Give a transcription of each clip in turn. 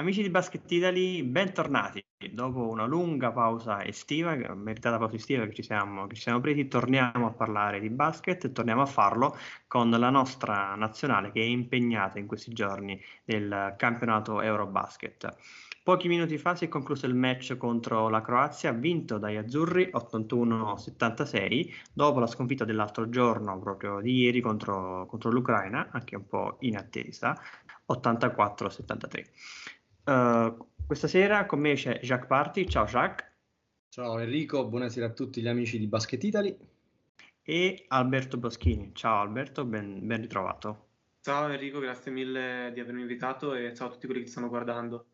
Amici di Basket Italy, bentornati. Dopo una lunga pausa estiva, meritata pausa estiva che ci, siamo, che ci siamo presi, torniamo a parlare di basket e torniamo a farlo con la nostra nazionale che è impegnata in questi giorni nel campionato Eurobasket. Pochi minuti fa si è concluso il match contro la Croazia, vinto dagli azzurri 81-76, dopo la sconfitta dell'altro giorno, proprio di ieri, contro, contro l'Ucraina, anche un po' in attesa, 84-73. Uh, questa sera con me c'è Jacques Parti. Ciao Jacques. Ciao Enrico, buonasera a tutti gli amici di Basket Italy. E Alberto Boschini. Ciao Alberto, ben, ben ritrovato. Ciao Enrico, grazie mille di avermi invitato e ciao a tutti quelli che stanno guardando.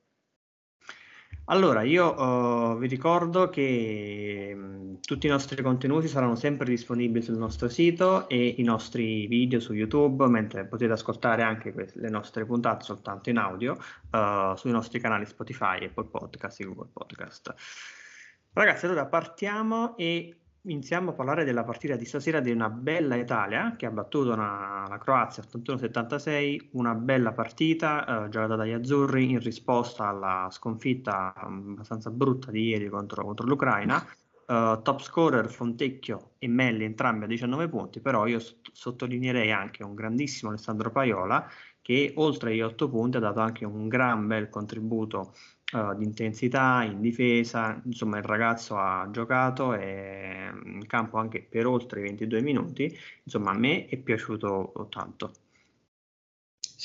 Allora, io uh, vi ricordo che mh, tutti i nostri contenuti saranno sempre disponibili sul nostro sito e i nostri video su YouTube, mentre potete ascoltare anche le nostre puntate soltanto in audio uh, sui nostri canali Spotify, Apple Podcast e Google Podcast. Ragazzi, allora partiamo e iniziamo a parlare della partita di stasera di una bella Italia che ha battuto una, la Croazia 81-76, una bella partita eh, giocata dagli azzurri in risposta alla sconfitta mm, abbastanza brutta di ieri contro, contro l'Ucraina. Uh, top scorer Fontecchio e Melli entrambi a 19 punti, però io st- sottolineerei anche un grandissimo Alessandro Paiola che oltre agli 8 punti ha dato anche un gran bel contributo uh, di intensità in difesa, insomma il ragazzo ha giocato e in campo anche per oltre 22 minuti, insomma a me è piaciuto tanto.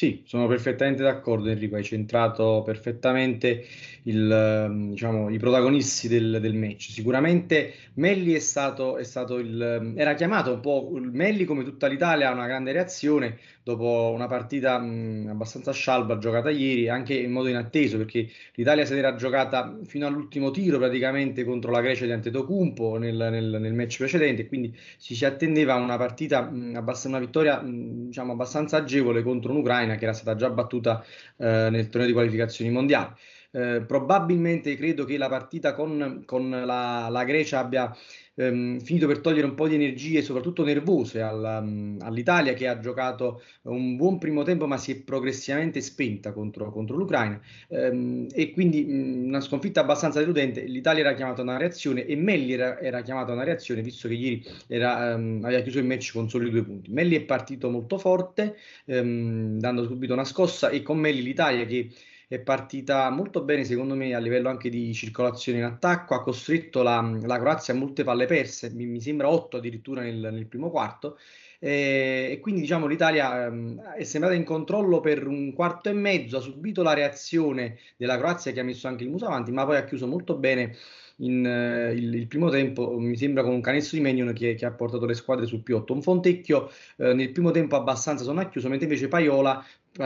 Sì, sono perfettamente d'accordo Enrico, hai centrato perfettamente il, ehm, diciamo, i protagonisti del, del, match. Sicuramente Melli è stato, è stato il... era chiamato un po' Melli come tutta l'Italia a una grande reazione dopo una partita mh, abbastanza scialba giocata ieri, anche in modo inatteso perché l'Italia si era giocata fino all'ultimo tiro praticamente contro la Grecia di Antetokounmpo nel, nel, nel match precedente, quindi ci si attendeva una partita, mh, abbast- una vittoria mh, diciamo abbastanza agevole contro un'Ucraina che era stata già battuta eh, nel torneo di qualificazioni mondiali. Eh, probabilmente credo che la partita con, con la, la, Grecia abbia ehm, finito per togliere un po' di energie, soprattutto nervose, al, um, all'Italia che ha giocato un buon primo tempo ma si è progressivamente spenta contro, contro l'Ucraina ehm, e quindi mh, una sconfitta abbastanza deludente. L'Italia era chiamata a una reazione e Melli era, era chiamato a una reazione visto che ieri era, um, aveva chiuso il match con soli due punti. Melli è partito molto forte, um, dando subito una scossa e con Melli l'Italia che è partita molto bene secondo me a livello anche di circolazione in attacco, ha costretto la, la Croazia a molte palle perse, mi, mi sembra 8 addirittura nel, nel primo quarto, eh, e quindi diciamo l'Italia ehm, è sembrata in controllo per un quarto e mezzo, ha subito la reazione della Croazia che ha messo anche il muso avanti, ma poi ha chiuso molto bene in, uh, il, il, primo tempo, mi sembra con un canestro di Menion che, che ha portato le squadre sul più 8. Un Fontecchio uh, nel primo tempo abbastanza sono chiuso, mentre invece Paiola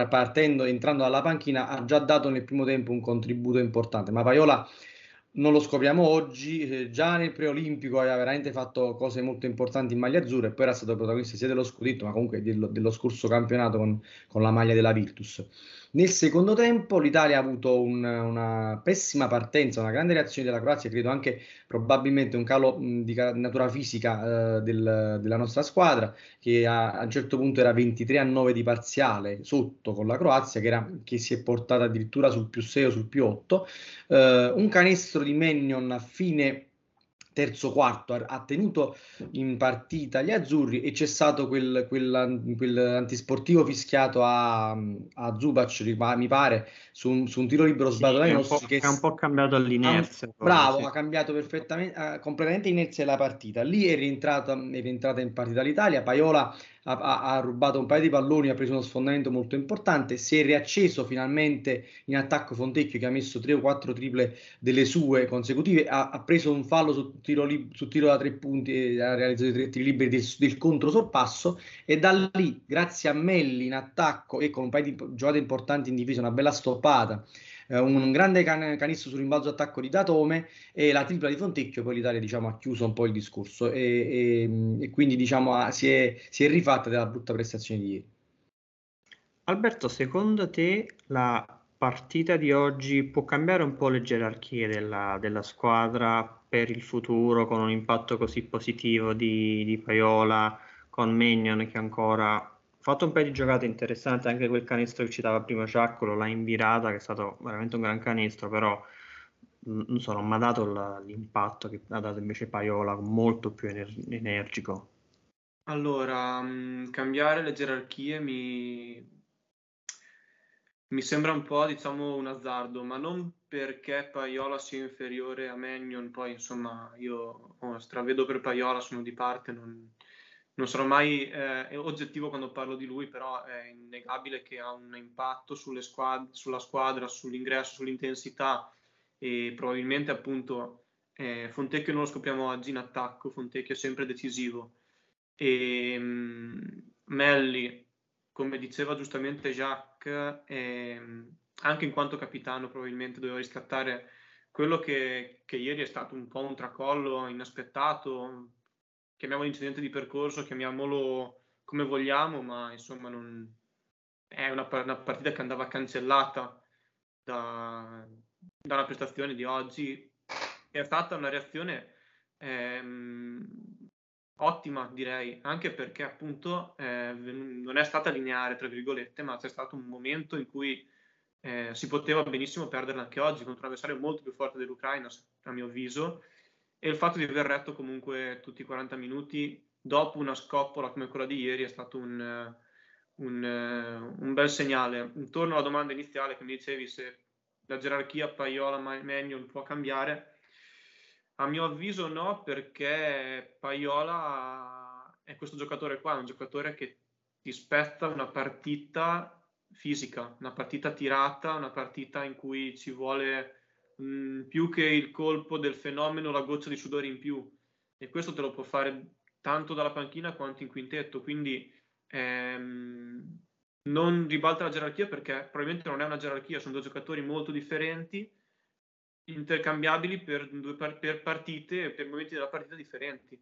partendo, entrando dalla panchina, ha già dato nel primo tempo un contributo importante. Ma Paiola non lo scopriamo oggi, eh, già nel preolimpico aveva veramente fatto cose molto importanti in maglia azzurra e poi era stato protagonista sia dello scudetto ma comunque dello, dello scorso campionato con, con, la maglia della Virtus. Nel secondo tempo l'Italia ha avuto un, una pessima partenza, una grande reazione della Croazia, credo anche probabilmente un calo mh, di natura fisica eh, del, della nostra squadra che a, a, un certo punto era 23 a 9 di parziale sotto con la Croazia che, era, che si è portata addirittura sul più 6 o sul più 8. Eh, un canestro di Mennion a fine terzo quarto ha, tenuto in partita gli azzurri e c'è stato quel, quel, quel antisportivo fischiato a, a Zubac, mi pare, su un, su un tiro libero sbagliato sì, dai che ha un po' cambiato l'inerzia. Ha, bravo, sì. ha cambiato perfettamente, ha, completamente l'inerzia della partita. Lì è rientrata, è rientrata in partita l'Italia, Paiola ha, ha, rubato un paio di palloni, ha preso uno sfondamento molto importante, si è riacceso finalmente in attacco Fontecchio che ha messo tre o quattro triple delle sue consecutive, ha, ha preso un fallo su tiro, li, su tiro, da tre punti e ha realizzato i tre tiri liberi del, del controsorpasso e da lì, grazie a Melli in attacco e con un paio di giocate importanti in difesa, una bella stoppata eh, un grande can- canestro sul rimbalzo attacco di Datome e la tripla di Fontecchio, poi l'Italia diciamo, ha chiuso un po' il discorso e, e, e quindi diciamo, ha, si, è, si, è, rifatta della brutta prestazione di ieri. Alberto, secondo te la partita di oggi può cambiare un po' le gerarchie della, della squadra per il futuro con un impatto così positivo di, di Paiola, con Magnon che ancora fatto un paio di giocate interessanti, anche quel canestro che citava prima Ciaccolo, l'ha invirata, che è stato veramente un gran canestro, però non so, non mi ha dato l'impatto che ha dato invece Paiola, molto più ener- energico. Allora, mh, cambiare le gerarchie mi, mi sembra un po', diciamo, un azzardo, ma non perché Paiola sia inferiore a Magnon, poi insomma io oh, stravedo per Paiola, sono di parte, non, non sarò mai eh, oggettivo quando parlo di lui, però è innegabile che ha un impatto squad- sulla squadra, sull'ingresso, sull'intensità e probabilmente appunto eh, Fontecchio non lo scopriamo oggi in attacco, Fontecchio è sempre decisivo. E um, Melli, come diceva giustamente Jacques, eh, anche in quanto capitano probabilmente doveva riscattare quello che, che, ieri è stato un po' un tracollo inaspettato, chiamiamolo incidente di percorso, chiamiamolo come vogliamo, ma insomma non, è una, una partita che andava cancellata da, dalla prestazione di oggi. È stata una reazione ehm, ottima, direi, anche perché appunto eh, non è stata lineare, tra virgolette, ma c'è stato un momento in cui eh, si poteva benissimo perderla anche oggi contro un avversario molto più forte dell'Ucraina, a mio avviso, e il fatto di aver retto comunque tutti i 40 minuti dopo una scoppola come quella di ieri è stato un, un, un bel segnale. Intorno alla domanda iniziale che mi dicevi se la gerarchia Paiola Manuel può cambiare, a mio avviso no, perché Paiola è questo giocatore qua, è un giocatore che ti spezza una partita fisica, una partita tirata, una partita in cui ci vuole mm, più che il colpo del fenomeno, la goccia di sudore in più. E questo te lo può fare tanto dalla panchina quanto in quintetto. Quindi ehm, non ribalta la gerarchia perché probabilmente non è una gerarchia, sono due giocatori molto differenti intercambiabili per, due par- per partite e per momenti della partita differenti.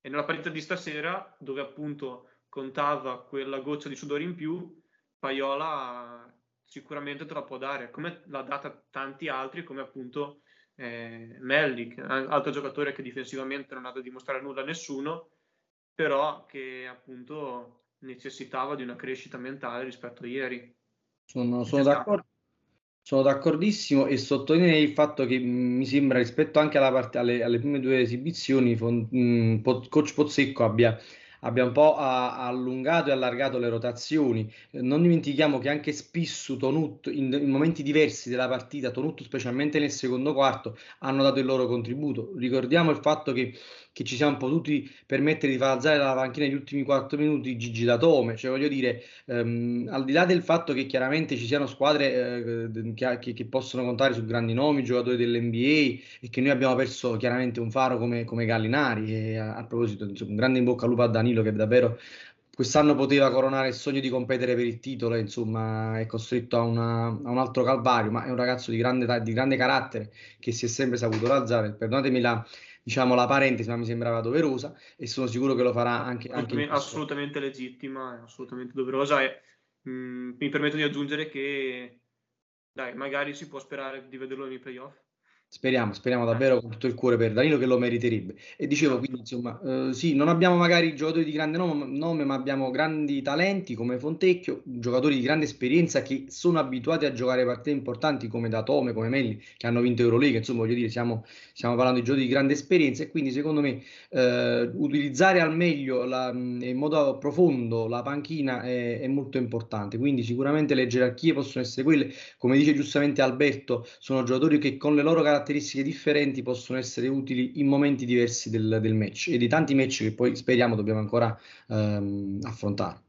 E nella partita di stasera, dove appunto contava quella goccia di sudore in più, Paiola sicuramente te la può dare, come l'ha data tanti altri, come appunto eh, Melli, altro giocatore che difensivamente non ha da dimostrare nulla a nessuno, però che appunto necessitava di una crescita mentale rispetto a ieri. Sono, sono d'accordo. Sono d'accordissimo e sottolineo il fatto che mm, mi sembra rispetto anche part- alle, alle, prime due esibizioni, mh, mm, Coach Pozzecco abbia abbia un po' allungato e allargato le rotazioni. Eh, non dimentichiamo che anche Spissu, Tonut, in, in, momenti diversi della partita, Tonut specialmente nel secondo quarto, hanno dato il loro contributo. Ricordiamo il fatto che che ci siamo potuti permettere di far alzare la panchina negli ultimi 4 minuti Gigi Datome, cioè voglio dire, ehm, al di là del fatto che chiaramente ci siano squadre eh, che, che, possono contare su grandi nomi, giocatori dell'NBA e che noi abbiamo perso chiaramente un faro come, come Gallinari e a, a proposito, insomma, un grande in bocca al lupo a Danilo che davvero quest'anno poteva coronare il sogno di competere per il titolo, insomma è costretto a, una, a, un altro calvario, ma è un ragazzo di grande, di grande carattere che si è sempre saputo razzare, perdonatemi la, diciamo, la parentesi, ma mi sembrava doverosa e sono sicuro che lo farà anche, assolutamente, anche assolutamente legittima, assolutamente doverosa e mh, mm, mi permetto di aggiungere che dai, magari si può sperare di vederlo nei playoff Speriamo, speriamo davvero con tutto il cuore per Danilo che lo meriterebbe. E dicevo, quindi insomma, eh, sì, non abbiamo magari giocatori di grande nome, nome, ma abbiamo grandi talenti come Fontecchio, giocatori di grande esperienza che sono abituati a giocare partite importanti come Datome, come Melli, che hanno vinto Eurolega, insomma, voglio dire, siamo, stiamo parlando di giocatori di grande esperienza e quindi secondo me eh, utilizzare al meglio la, in modo profondo la panchina è, è molto importante. Quindi sicuramente le gerarchie possono essere quelle, come dice giustamente Alberto, sono giocatori che con le loro caratteristiche caratteristiche differenti possono essere utili in momenti diversi del, del match e di tanti match che poi speriamo dobbiamo ancora ehm, affrontare.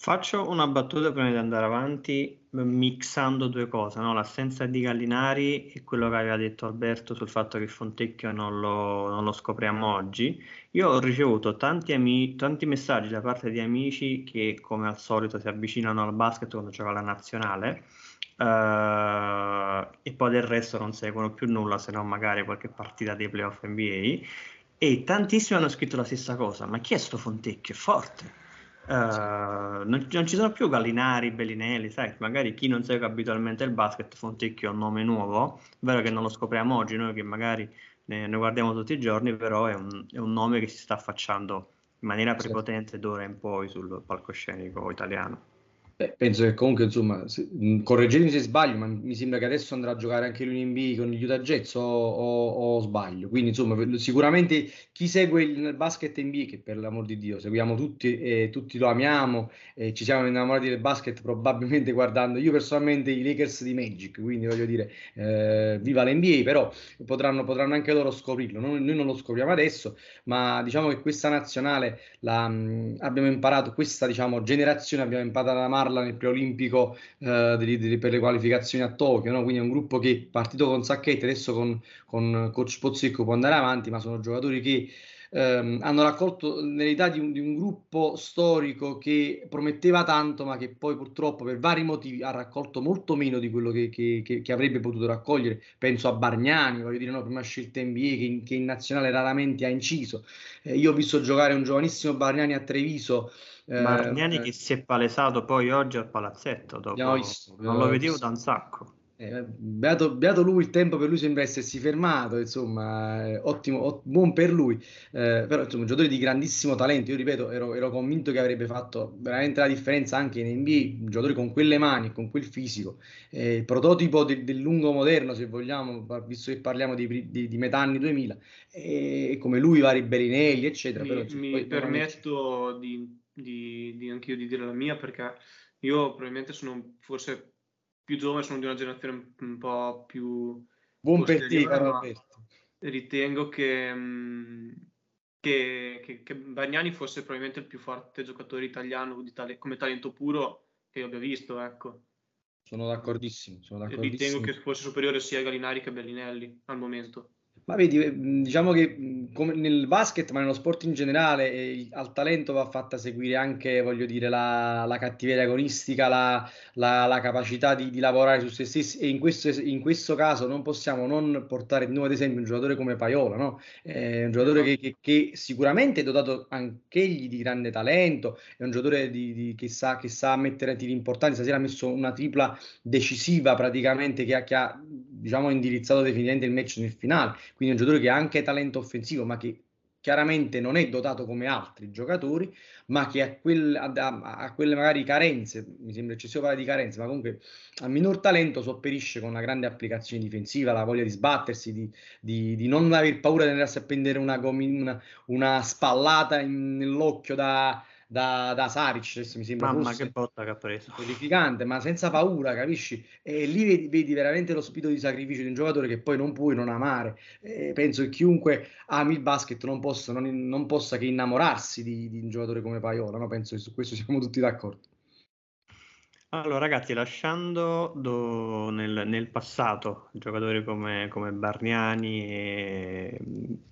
Faccio una battuta prima di andare avanti, mixando due cose, no? l'assenza di Gallinari e quello che aveva detto Alberto sul fatto che Fontecchio non lo, non lo scopriamo oggi. Io ho ricevuto tanti, ami- tanti, messaggi da parte di amici che, come al solito, si avvicinano al basket quando gioca la nazionale uh, e poi del resto non seguono più nulla se non magari qualche partita dei playoff NBA e tantissimi hanno scritto la stessa cosa ma chi è sto Fontecchio? È forte uh, non, non, ci sono più Gallinari, Bellinelli sai magari chi non segue abitualmente il basket Fontecchio è un nome nuovo vero che non lo scopriamo oggi noi che magari ne, ne guardiamo tutti i giorni però è un, è un nome che si sta affacciando in maniera prepotente d'ora in poi sul palcoscenico italiano. Beh, penso che comunque, insomma, se, correggetemi se sbaglio, ma mi sembra che adesso andrà a giocare anche lui in NBA con gli Utah Jets o, o, o, sbaglio. Quindi, insomma, sicuramente chi segue il basket NBA, che per l'amor di Dio seguiamo tutti e tutti lo amiamo, e ci siamo innamorati del basket probabilmente guardando io personalmente i Lakers di Magic, quindi voglio dire, eh, viva l'NBA, però potranno, potranno, anche loro scoprirlo. Noi, noi, non lo scopriamo adesso, ma diciamo che questa nazionale la, mh, abbiamo imparato, questa diciamo, generazione abbiamo imparato ad amarla parla nel preolimpico eh, per le qualificazioni a Tokyo, no? quindi è un gruppo che partito con Sacchetti, adesso con, con coach Pozzicco può andare avanti, ma sono giocatori che ehm, hanno raccolto l'eredità di un, di un, gruppo storico che prometteva tanto, ma che poi purtroppo per vari motivi ha raccolto molto meno di quello che, che, che, che avrebbe potuto raccogliere. Penso a Bargnani, voglio dire, no, prima scelta NBA che in, che in nazionale raramente ha inciso. Eh, io ho visto giocare un giovanissimo Bargnani a Treviso. Eh, Bargnani eh, che si è palesato poi oggi al palazzetto, dopo. Visto, non lo vedevo da un sacco. Eh, beato, beato, lui, il tempo per lui sembra essersi fermato, insomma, eh, ottimo, ot- buon per lui, eh, però insomma, un giocatore di grandissimo talento, io ripeto, ero, ero, convinto che avrebbe fatto veramente la differenza anche in NBA, un giocatore con quelle mani, con quel fisico, eh, il prototipo de- del lungo moderno, se vogliamo, visto che parliamo di, di, di metà anni 2000, e come lui vari Bellinelli, eccetera. Mi, però, mi poi, permetto di, di, di anch'io di dire la mia, perché io probabilmente sono forse più giovane, sono di una generazione un po' più... Buon per te, caro Ritengo che, mm, che, che, che, Bagnani fosse probabilmente il più forte giocatore italiano tale, come talento puro che io abbia visto, ecco. Sono d'accordissimo, sono d'accordissimo. Ritengo che fosse superiore sia a Galinari che a Bellinelli al momento. Ma vedi, eh, diciamo che come nel basket, ma nello sport in generale, eh, al talento va fatta seguire anche, voglio dire, la, la cattiveria agonistica, la, la, la capacità di, di, lavorare su se stessi. E in questo, in questo, caso non possiamo non portare di nuovo ad esempio un giocatore come Paiola, no? È un giocatore che, che, che, sicuramente è dotato anch'egli di grande talento, è un giocatore di, di, che, sa, che sa mettere tiri importanti. Stasera ha messo una tripla decisiva praticamente che ha, ha diciamo, indirizzato definitivamente il match nel finale. Quindi un giocatore che ha anche talento offensivo, ma che chiaramente non è dotato come altri giocatori, ma che ha, quel, ha, ha quelle magari carenze, mi sembra eccessivo parlare di carenze, ma comunque a minor talento sopperisce con una grande applicazione difensiva, la voglia di sbattersi, di, di, di non aver paura di andarsi a prendere una, una, una spallata in, nell'occhio da, da, da Saric, adesso mi sembra Mamma che botta che ha preso. Qualificante, ma senza paura, capisci? E lì vedi, vedi, veramente lo spirito di sacrificio di un giocatore che poi non puoi non amare. E penso che chiunque ami il basket non possa, non, non possa che innamorarsi di, di, un giocatore come Paiola, no? Penso che su questo siamo tutti d'accordo. Allora, ragazzi, lasciando do, nel, nel, passato giocatori come, come Barniani e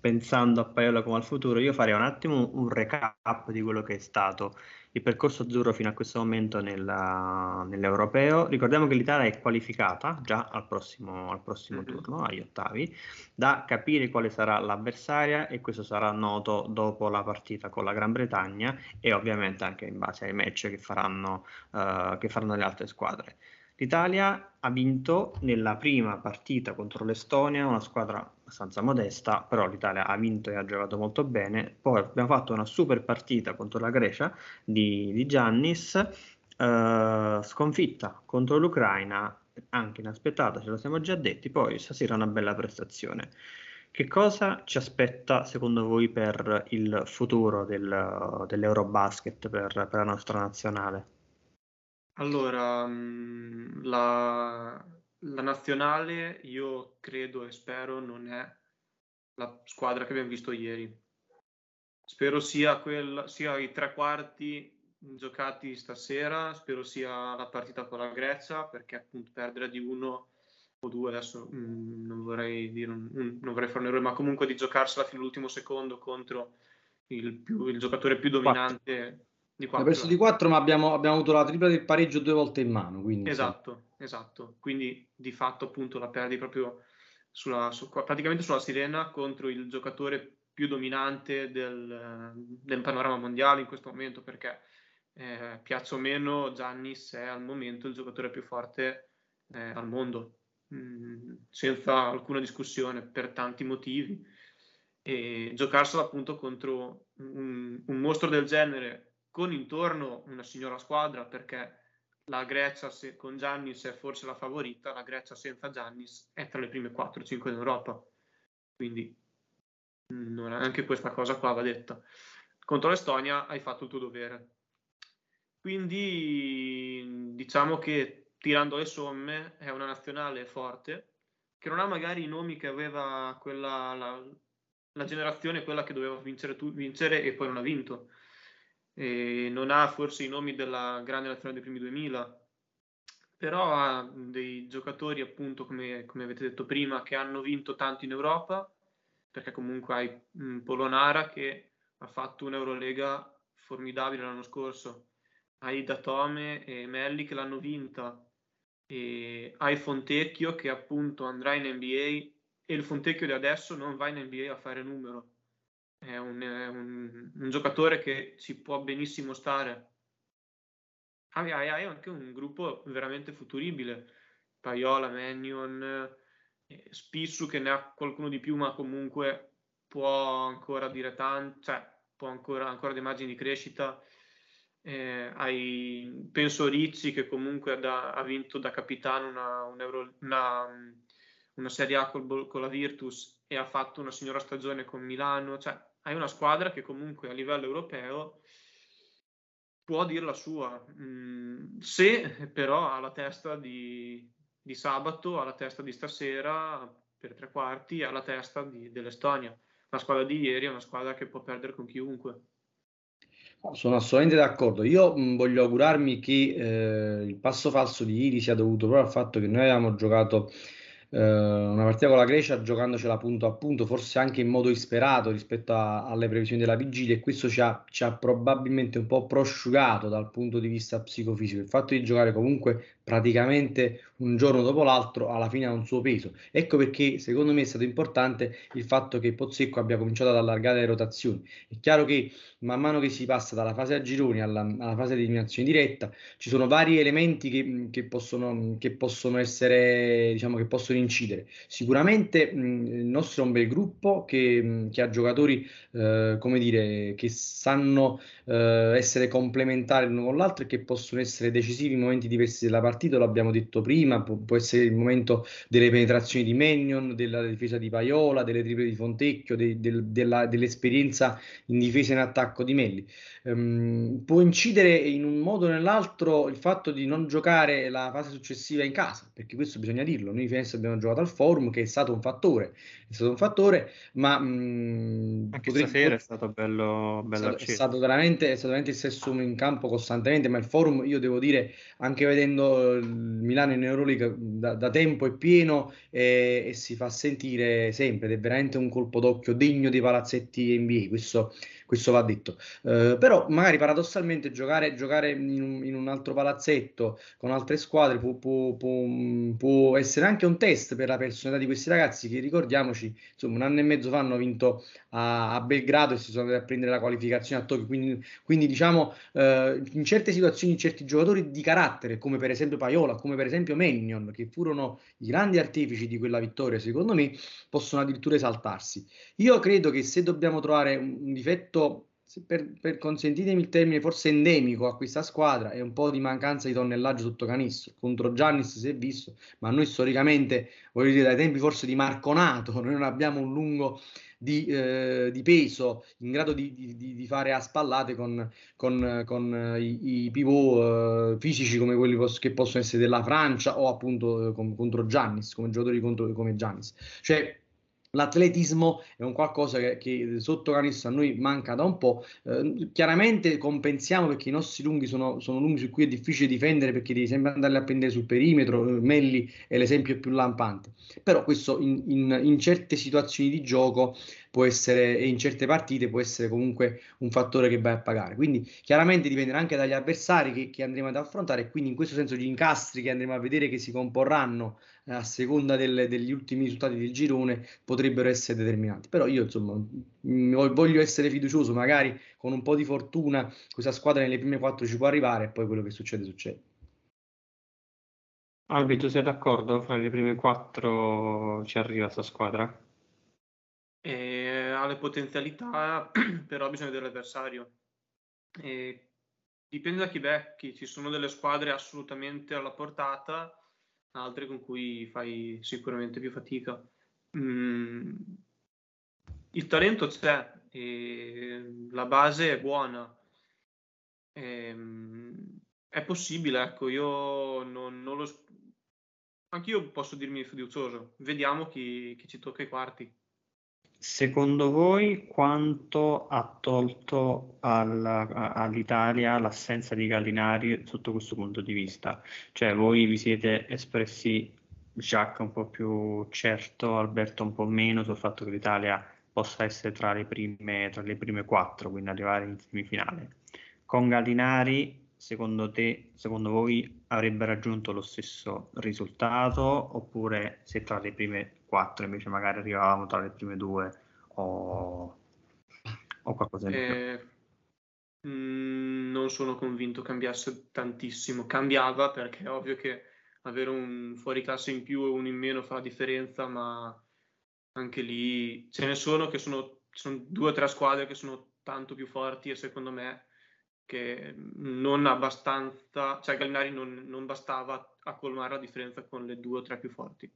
pensando a Paiola come al futuro, io farei un attimo un recap di quello che è stato il percorso azzurro fino a questo momento nella, nell'europeo. Ricordiamo che l'Italia è qualificata già al prossimo, al prossimo mm-hmm. turno, agli ottavi, da capire quale sarà l'avversaria e questo sarà noto dopo la partita con la Gran Bretagna e ovviamente anche in base ai match che faranno, uh, che faranno le altre squadre. L'Italia ha vinto nella prima partita contro l'Estonia, una squadra abbastanza modesta, però l'Italia ha vinto e ha giocato molto bene. Poi abbiamo fatto una super partita contro la Grecia di, di Giannis, eh, sconfitta contro l'Ucraina, anche inaspettata, ce lo siamo già detti. Poi stasera una bella prestazione. Che cosa ci aspetta secondo voi per il futuro del, dell'Eurobasket per, per la nostra nazionale? Allora, mm, la, la nazionale io credo e spero non è la squadra che abbiamo visto ieri. Spero sia, quel, sia i tre quarti giocati stasera, spero sia la partita con la Grecia, perché appunto perdere di uno o due, adesso mh, mm, non vorrei dire, un, non vorrei fare un errore, ma comunque di giocarsela fino all'ultimo secondo contro il, più, il giocatore più dominante di 4. Abbiamo perso di 4, ma abbiamo, abbiamo, avuto la tripla del pareggio due volte in mano. Quindi, esatto. Esatto. Quindi di fatto appunto la perdi proprio sulla, su, praticamente sulla sirena contro il giocatore più dominante del, del panorama mondiale in questo momento perché eh, piaccia o meno Giannis è al momento il giocatore più forte eh, al mondo, mm, senza alcuna discussione per tanti motivi e giocarsela appunto contro un, un mostro del genere con intorno una signora squadra perché la Grecia se, con Giannis è forse la favorita, la Grecia senza Giannis è tra le prime 4-5 in Europa. Quindi non anche questa cosa qua va detta. Contro l'Estonia hai fatto il tuo dovere. Quindi diciamo che tirando le somme è una nazionale forte che non ha magari i nomi che aveva quella, la, la generazione, quella che doveva vincere, tu, vincere e poi non ha vinto e non ha forse i nomi della grande nazione dei primi 2000, però ha dei giocatori appunto come, come avete detto prima che hanno vinto tanto in Europa, perché comunque hai un Polonara che ha fatto un'Eurolega formidabile l'anno scorso, hai Datome e Melli che l'hanno vinta, e hai Fontecchio che appunto andrà in NBA e il Fontecchio di adesso non va in NBA a fare numero è un, è un, un giocatore che ci può benissimo stare. Hai, hai, anche un gruppo veramente futuribile, Paiola, Mannion, eh, Spissu che ne ha qualcuno di più, ma comunque può ancora dire tanto, cioè può ancora, ancora dei margini di crescita. Eh, hai, penso Rizzi che comunque da, ha vinto da capitano una, un Euro, una, una Serie A col, con la Virtus e ha fatto una signora stagione con Milano, cioè hai una squadra che comunque a livello europeo può dire la sua, mm, se però ha la testa di, di, sabato, ha la testa di stasera per tre quarti, ha la testa di, dell'Estonia. La squadra di ieri è una squadra che può perdere con chiunque. Sono assolutamente d'accordo. Io mh, mm, voglio augurarmi che eh, il passo falso di ieri sia dovuto proprio al fatto che noi avevamo giocato eh, una partita con la Grecia giocandocela punto a punto, forse anche in modo isperato rispetto a, alle previsioni della vigilia e questo ci ha, ci ha, probabilmente un po' prosciugato dal punto di vista psicofisico. Il fatto di giocare comunque praticamente un giorno dopo l'altro alla fine ha un suo peso. Ecco perché secondo me è stato importante il fatto che Pozzecco abbia cominciato ad allargare le rotazioni. È chiaro che man mano che si passa dalla fase a gironi alla, alla fase di eliminazione diretta ci sono vari elementi che, che, possono, che possono essere, diciamo, che possono incidere. Sicuramente mh, il nostro è un bel gruppo che, mh, che ha giocatori, eh, come dire, che sanno eh, essere complementari l'uno con l'altro e che possono essere decisivi in momenti diversi della partita l'abbiamo detto prima, può, può, essere il momento delle penetrazioni di Magnon, della difesa di Paiola, delle triple di Fontecchio, de, de, della, dell'esperienza in difesa e in attacco di Melli. Um, può incidere in un modo o nell'altro il fatto di non giocare la fase successiva in casa, perché questo bisogna dirlo. Noi Firenze abbiamo giocato al forum, che è stato un fattore, è stato un fattore, ma mh, anche potrei... stasera è stato bello, bello è, stato, è stato, veramente, è stato veramente il sesso in campo costantemente, ma il forum, io devo dire, anche vedendo il Milano in Euroleague da, da tempo è pieno e, e, si fa sentire sempre ed è veramente un colpo d'occhio degno dei palazzetti NBA, questo, questo va detto. Uh, però magari paradossalmente giocare, giocare in, un, in, un, altro palazzetto con altre squadre può, può, può, può, essere anche un test per la personalità di questi ragazzi che ricordiamoci, insomma un anno e mezzo fa hanno vinto a, a Belgrado e si sono andati a prendere la qualificazione a Tokyo, quindi, quindi diciamo uh, in certe situazioni certi giocatori di carattere come per esempio Paiola, come per esempio Mennion, che furono i grandi artefici di quella vittoria secondo me, possono addirittura esaltarsi. Io credo che se dobbiamo trovare un, difetto per, per, consentitemi il termine, forse endemico a questa squadra è un po' di mancanza di tonnellaggio sotto canistro. Contro Giannis si è visto, ma noi storicamente, voglio dire, dai tempi forse di Marconato, noi non abbiamo un lungo di, eh, di peso in grado di, di, di, fare a spallate con, con, con i, i, pivot eh, fisici come quelli pos- che possono essere della Francia o appunto eh, con, contro Giannis, come giocatori contro, come Giannis. Cioè, L'atletismo è un qualcosa che, che sotto canestro a noi manca da un po'. Eh, chiaramente compensiamo perché i nostri lunghi sono, sono, lunghi su cui è difficile difendere perché devi sempre andare a prendere sul perimetro. Eh, Melli è l'esempio più lampante. Però questo in, in, in certe situazioni di gioco può essere, e in certe partite può essere comunque un fattore che vai a pagare. Quindi chiaramente dipenderà anche dagli avversari che, che andremo ad affrontare e quindi in questo senso gli incastri che andremo a vedere che si comporranno eh, a seconda del, degli ultimi risultati del girone potrebbero essere determinanti. Però io insomma voglio essere fiducioso, magari con un po' di fortuna questa squadra nelle prime quattro ci può arrivare e poi quello che succede succede. Albi, tu sei d'accordo? Fra le prime quattro ci arriva questa squadra? E le potenzialità, però bisogna vedere l'avversario. E dipende da chi becchi, ci sono delle squadre assolutamente alla portata, altre con cui fai sicuramente più fatica. Mm, il talento c'è, la base è buona. E, ehm, è possibile, ecco, io non, non lo... Anch'io posso dirmi fiducioso. Vediamo chi, chi ci tocca ai quarti. Secondo voi quanto ha tolto alla, all'Italia l'assenza di Gallinari sotto questo punto di vista? Cioè voi vi siete espressi, Jacques un po' più certo, Alberto un po' meno sul fatto che l'Italia possa essere tra le prime, tra le prime quattro, quindi arrivare in semifinale. Con Gallinari secondo te, secondo voi avrebbe raggiunto lo stesso risultato oppure se tra le prime quattro invece magari arrivavamo tra le prime due o, o qualcosa di eh, più? Mm, non sono convinto cambiasse tantissimo. Cambiava perché è ovvio che avere un fuori classe in più e uno in meno fa la differenza, ma anche lì ce ne sono che sono, sono due o tre squadre che sono tanto più forti e secondo me che non abbastanza, cioè Gallinari non, non bastava a colmare la differenza con le due o tre più forti.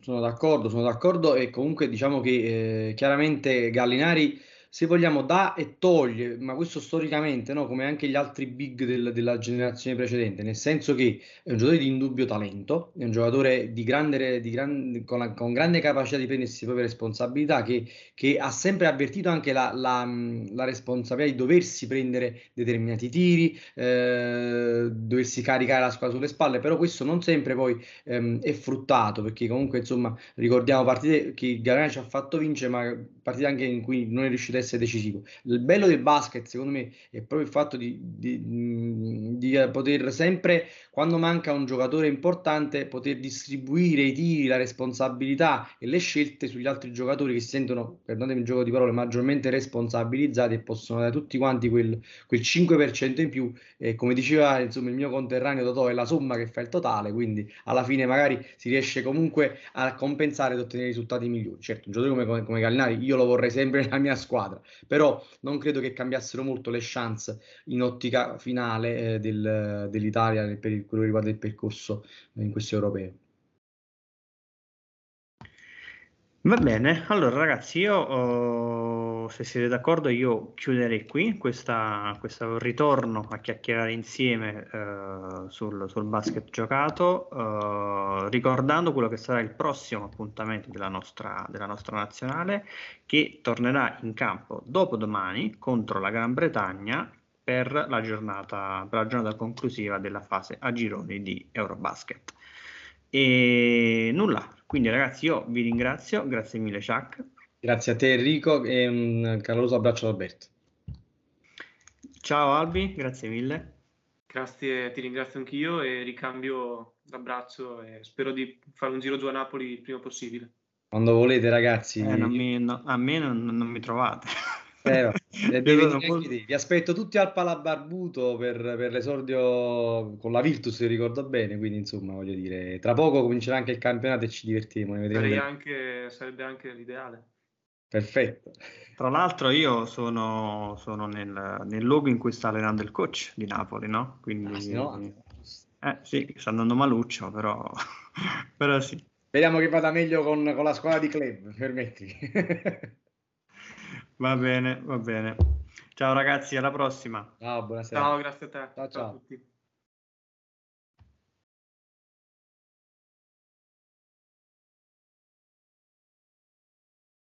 Sono d'accordo, sono d'accordo e comunque diciamo che eh, chiaramente Gallinari se vogliamo, dà e toglie, ma questo storicamente, no? come anche gli altri big del, della generazione precedente, nel senso che è un giocatore di indubbio talento, è un giocatore di grande, di grande, con, la, con, grande capacità di prendersi le proprie responsabilità, che, che ha sempre avvertito anche la, la, la, responsabilità di doversi prendere determinati tiri, eh, doversi caricare la squadra sulle spalle, però questo non sempre poi ehm, è fruttato, perché comunque insomma ricordiamo partite che Garani ci ha fatto vincere, ma partite anche in cui non è riuscito a essere decisivo. Il bello del basket, secondo me, è proprio il fatto di, di, di, poter sempre, quando manca un giocatore importante, poter distribuire i tiri, la responsabilità e le scelte sugli altri giocatori che si sentono, perdonatemi il gioco di parole, maggiormente responsabilizzati e possono dare tutti quanti quel, quel 5% in più. E come diceva insomma, il mio conterraneo Totò, è la somma che fa il totale, quindi alla fine magari si riesce comunque a compensare ed ottenere risultati migliori. Certo, un giocatore come, come, come Gallinari io lo vorrei sempre nella mia squadra, però non credo che cambiassero molto le chance in ottica finale eh, del, dell'Italia per quello che riguarda il percorso in questo europeo. Va bene, allora ragazzi, io oh, se siete d'accordo io chiuderei qui questa, questo ritorno a chiacchierare insieme eh, sul, sul, basket giocato, eh, ricordando quello che sarà il prossimo appuntamento della nostra, della nostra nazionale che tornerà in campo dopodomani contro la Gran Bretagna per la giornata, per la giornata conclusiva della fase a gironi di Eurobasket. E nulla, quindi ragazzi io vi ringrazio, grazie mille Chuck. Grazie a te Enrico e un caloroso abbraccio ad Alberto. Ciao Albi, grazie mille. Grazie, ti ringrazio anch'io e ricambio l'abbraccio e spero di fare un giro giù a Napoli il prima possibile. Quando volete ragazzi. Eh, mi, no, a me non, non mi trovate. Eh, vi, vi aspetto tutti al Palabarbuto per, per l'esordio con la Virtus, se ricordo bene. Quindi, insomma, voglio dire, tra poco comincerà anche il campionato e ci divertiremo. Anche, sarebbe anche l'ideale. Perfetto. Tra l'altro, io sono, sono nel, nel, luogo in cui sta allenando il coach di Napoli, no? Quindi, ah, sì, no? Eh, sì, sta andando maluccio, però, però sì. Speriamo che vada meglio con, con la squadra di club, permettimi. Va bene, va bene. Ciao ragazzi, alla prossima. Ciao, buonasera. Ciao, grazie a te. Ciao, ciao. ciao a tutti.